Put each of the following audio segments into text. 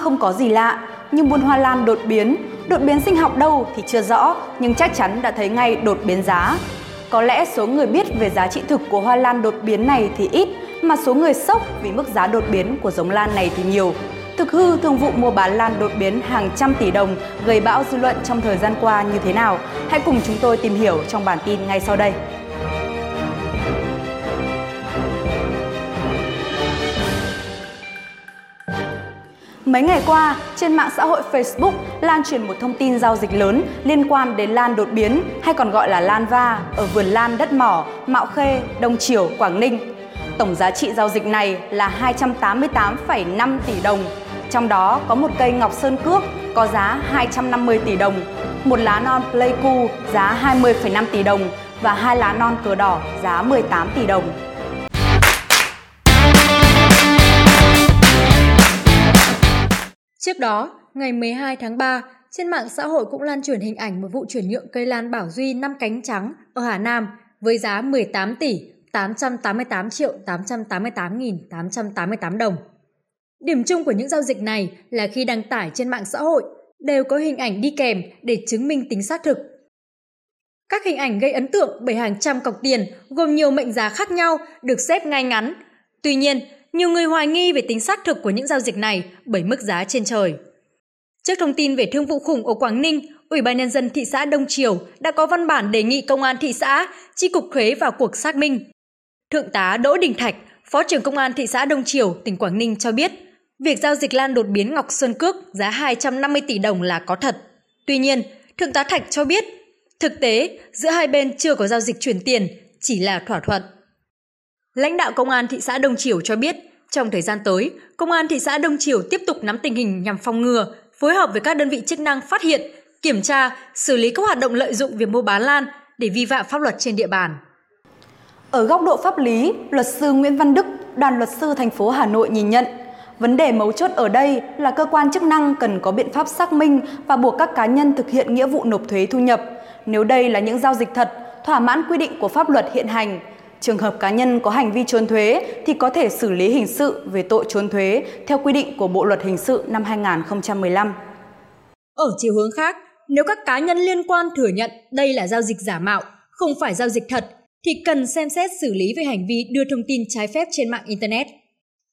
không có gì lạ, nhưng buôn hoa lan đột biến, đột biến sinh học đâu thì chưa rõ, nhưng chắc chắn đã thấy ngay đột biến giá. Có lẽ số người biết về giá trị thực của hoa lan đột biến này thì ít, mà số người sốc vì mức giá đột biến của giống lan này thì nhiều. Thực hư thương vụ mua bán lan đột biến hàng trăm tỷ đồng gây bão dư luận trong thời gian qua như thế nào? Hãy cùng chúng tôi tìm hiểu trong bản tin ngay sau đây. Mấy ngày qua, trên mạng xã hội Facebook lan truyền một thông tin giao dịch lớn liên quan đến lan đột biến hay còn gọi là lan va ở vườn lan đất mỏ, Mạo Khê, Đông Triều, Quảng Ninh. Tổng giá trị giao dịch này là 288,5 tỷ đồng, trong đó có một cây ngọc sơn cước có giá 250 tỷ đồng, một lá non Pleiku giá 20,5 tỷ đồng và hai lá non cờ đỏ giá 18 tỷ đồng. Trước đó, ngày 12 tháng 3, trên mạng xã hội cũng lan truyền hình ảnh một vụ chuyển nhượng cây lan bảo duy 5 cánh trắng ở Hà Nam với giá 18 tỷ 888 triệu 888 nghìn 888 đồng. Điểm chung của những giao dịch này là khi đăng tải trên mạng xã hội đều có hình ảnh đi kèm để chứng minh tính xác thực. Các hình ảnh gây ấn tượng bởi hàng trăm cọc tiền gồm nhiều mệnh giá khác nhau được xếp ngay ngắn. Tuy nhiên, nhiều người hoài nghi về tính xác thực của những giao dịch này bởi mức giá trên trời. Trước thông tin về thương vụ khủng ở Quảng Ninh, Ủy ban nhân dân thị xã Đông Triều đã có văn bản đề nghị công an thị xã, chi cục thuế vào cuộc xác minh. Thượng tá Đỗ Đình Thạch, Phó trưởng Công an thị xã Đông Triều, tỉnh Quảng Ninh cho biết, việc giao dịch lan đột biến Ngọc Sơn Cước giá 250 tỷ đồng là có thật. Tuy nhiên, Thượng tá Thạch cho biết, thực tế giữa hai bên chưa có giao dịch chuyển tiền, chỉ là thỏa thuận. Lãnh đạo Công an thị xã Đông Triều cho biết, trong thời gian tới, Công an thị xã Đông Triều tiếp tục nắm tình hình nhằm phòng ngừa, phối hợp với các đơn vị chức năng phát hiện, kiểm tra, xử lý các hoạt động lợi dụng việc mua bán lan để vi phạm pháp luật trên địa bàn. Ở góc độ pháp lý, luật sư Nguyễn Văn Đức, đoàn luật sư thành phố Hà Nội nhìn nhận, vấn đề mấu chốt ở đây là cơ quan chức năng cần có biện pháp xác minh và buộc các cá nhân thực hiện nghĩa vụ nộp thuế thu nhập. Nếu đây là những giao dịch thật, thỏa mãn quy định của pháp luật hiện hành, trường hợp cá nhân có hành vi trốn thuế thì có thể xử lý hình sự về tội trốn thuế theo quy định của Bộ luật hình sự năm 2015. Ở chiều hướng khác, nếu các cá nhân liên quan thừa nhận đây là giao dịch giả mạo, không phải giao dịch thật thì cần xem xét xử lý về hành vi đưa thông tin trái phép trên mạng internet.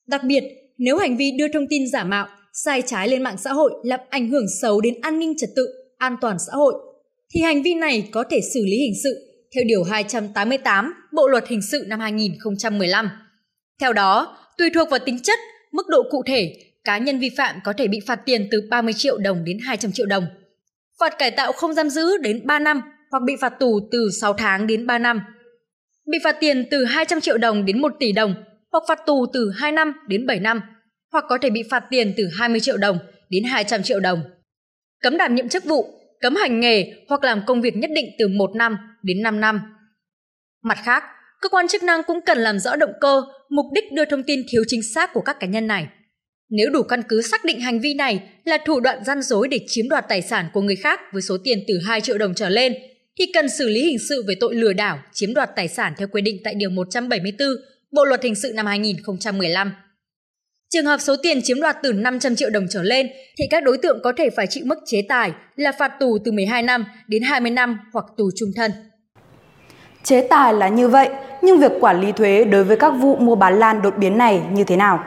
Đặc biệt, nếu hành vi đưa thông tin giả mạo, sai trái lên mạng xã hội làm ảnh hưởng xấu đến an ninh trật tự, an toàn xã hội thì hành vi này có thể xử lý hình sự theo Điều 288 Bộ Luật Hình sự năm 2015. Theo đó, tùy thuộc vào tính chất, mức độ cụ thể, cá nhân vi phạm có thể bị phạt tiền từ 30 triệu đồng đến 200 triệu đồng, phạt cải tạo không giam giữ đến 3 năm hoặc bị phạt tù từ 6 tháng đến 3 năm, bị phạt tiền từ 200 triệu đồng đến 1 tỷ đồng hoặc phạt tù từ 2 năm đến 7 năm hoặc có thể bị phạt tiền từ 20 triệu đồng đến 200 triệu đồng. Cấm đảm nhiệm chức vụ cấm hành nghề hoặc làm công việc nhất định từ 1 năm đến 5 năm. Mặt khác, cơ quan chức năng cũng cần làm rõ động cơ, mục đích đưa thông tin thiếu chính xác của các cá nhân này. Nếu đủ căn cứ xác định hành vi này là thủ đoạn gian dối để chiếm đoạt tài sản của người khác với số tiền từ 2 triệu đồng trở lên, thì cần xử lý hình sự về tội lừa đảo, chiếm đoạt tài sản theo quy định tại Điều 174 Bộ Luật Hình sự năm 2015. Trường hợp số tiền chiếm đoạt từ 500 triệu đồng trở lên thì các đối tượng có thể phải chịu mức chế tài là phạt tù từ 12 năm đến 20 năm hoặc tù trung thân. Chế tài là như vậy, nhưng việc quản lý thuế đối với các vụ mua bán lan đột biến này như thế nào?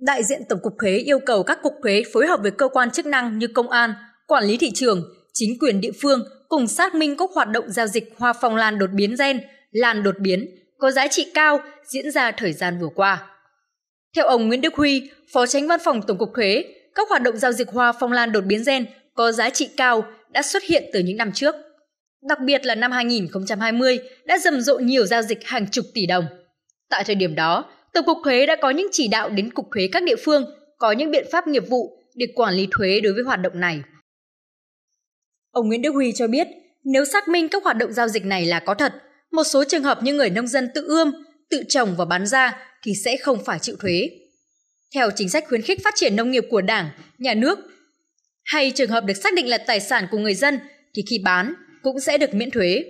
Đại diện Tổng cục Thuế yêu cầu các cục thuế phối hợp với cơ quan chức năng như công an, quản lý thị trường, chính quyền địa phương cùng xác minh các hoạt động giao dịch hoa phong lan đột biến gen, lan đột biến có giá trị cao diễn ra thời gian vừa qua. Theo ông Nguyễn Đức Huy, Phó Tránh Văn phòng Tổng cục Thuế, các hoạt động giao dịch hoa phong lan đột biến gen có giá trị cao đã xuất hiện từ những năm trước. Đặc biệt là năm 2020 đã rầm rộ nhiều giao dịch hàng chục tỷ đồng. Tại thời điểm đó, Tổng cục Thuế đã có những chỉ đạo đến cục thuế các địa phương có những biện pháp nghiệp vụ để quản lý thuế đối với hoạt động này. Ông Nguyễn Đức Huy cho biết, nếu xác minh các hoạt động giao dịch này là có thật, một số trường hợp như người nông dân tự ươm, tự trồng và bán ra thì sẽ không phải chịu thuế. Theo chính sách khuyến khích phát triển nông nghiệp của Đảng, Nhà nước, hay trường hợp được xác định là tài sản của người dân thì khi bán cũng sẽ được miễn thuế.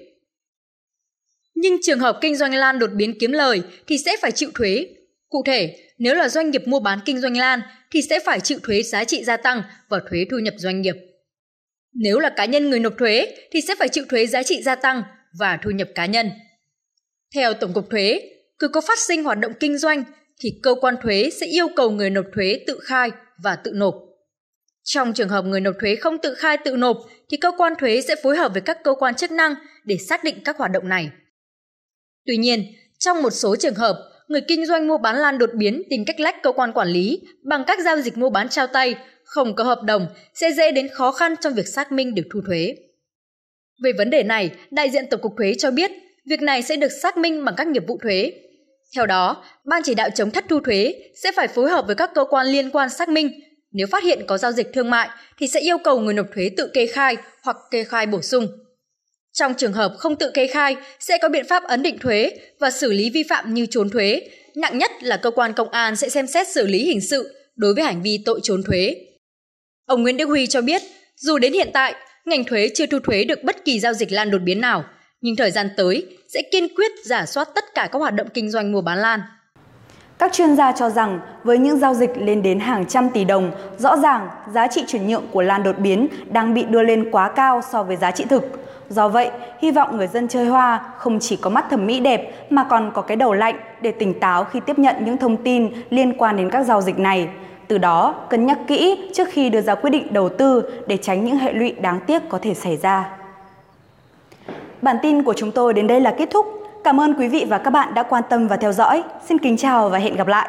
Nhưng trường hợp kinh doanh lan đột biến kiếm lời thì sẽ phải chịu thuế. Cụ thể, nếu là doanh nghiệp mua bán kinh doanh lan thì sẽ phải chịu thuế giá trị gia tăng và thuế thu nhập doanh nghiệp. Nếu là cá nhân người nộp thuế thì sẽ phải chịu thuế giá trị gia tăng và thu nhập cá nhân. Theo Tổng cục Thuế, cứ có phát sinh hoạt động kinh doanh thì cơ quan thuế sẽ yêu cầu người nộp thuế tự khai và tự nộp. Trong trường hợp người nộp thuế không tự khai tự nộp thì cơ quan thuế sẽ phối hợp với các cơ quan chức năng để xác định các hoạt động này. Tuy nhiên, trong một số trường hợp, người kinh doanh mua bán lan đột biến tìm cách lách cơ quan quản lý bằng các giao dịch mua bán trao tay, không có hợp đồng sẽ dễ đến khó khăn trong việc xác minh được thu thuế. Về vấn đề này, đại diện Tổng cục Thuế cho biết việc này sẽ được xác minh bằng các nghiệp vụ thuế. Theo đó, Ban chỉ đạo chống thất thu thuế sẽ phải phối hợp với các cơ quan liên quan xác minh. Nếu phát hiện có giao dịch thương mại thì sẽ yêu cầu người nộp thuế tự kê khai hoặc kê khai bổ sung. Trong trường hợp không tự kê khai, sẽ có biện pháp ấn định thuế và xử lý vi phạm như trốn thuế. Nặng nhất là cơ quan công an sẽ xem xét xử lý hình sự đối với hành vi tội trốn thuế. Ông Nguyễn Đức Huy cho biết, dù đến hiện tại, ngành thuế chưa thu thuế được bất kỳ giao dịch lan đột biến nào, nhưng thời gian tới sẽ kiên quyết giả soát tất cả các hoạt động kinh doanh mua bán lan. Các chuyên gia cho rằng với những giao dịch lên đến hàng trăm tỷ đồng, rõ ràng giá trị chuyển nhượng của lan đột biến đang bị đưa lên quá cao so với giá trị thực. Do vậy, hy vọng người dân chơi hoa không chỉ có mắt thẩm mỹ đẹp mà còn có cái đầu lạnh để tỉnh táo khi tiếp nhận những thông tin liên quan đến các giao dịch này. Từ đó, cân nhắc kỹ trước khi đưa ra quyết định đầu tư để tránh những hệ lụy đáng tiếc có thể xảy ra. Bản tin của chúng tôi đến đây là kết thúc. Cảm ơn quý vị và các bạn đã quan tâm và theo dõi. Xin kính chào và hẹn gặp lại.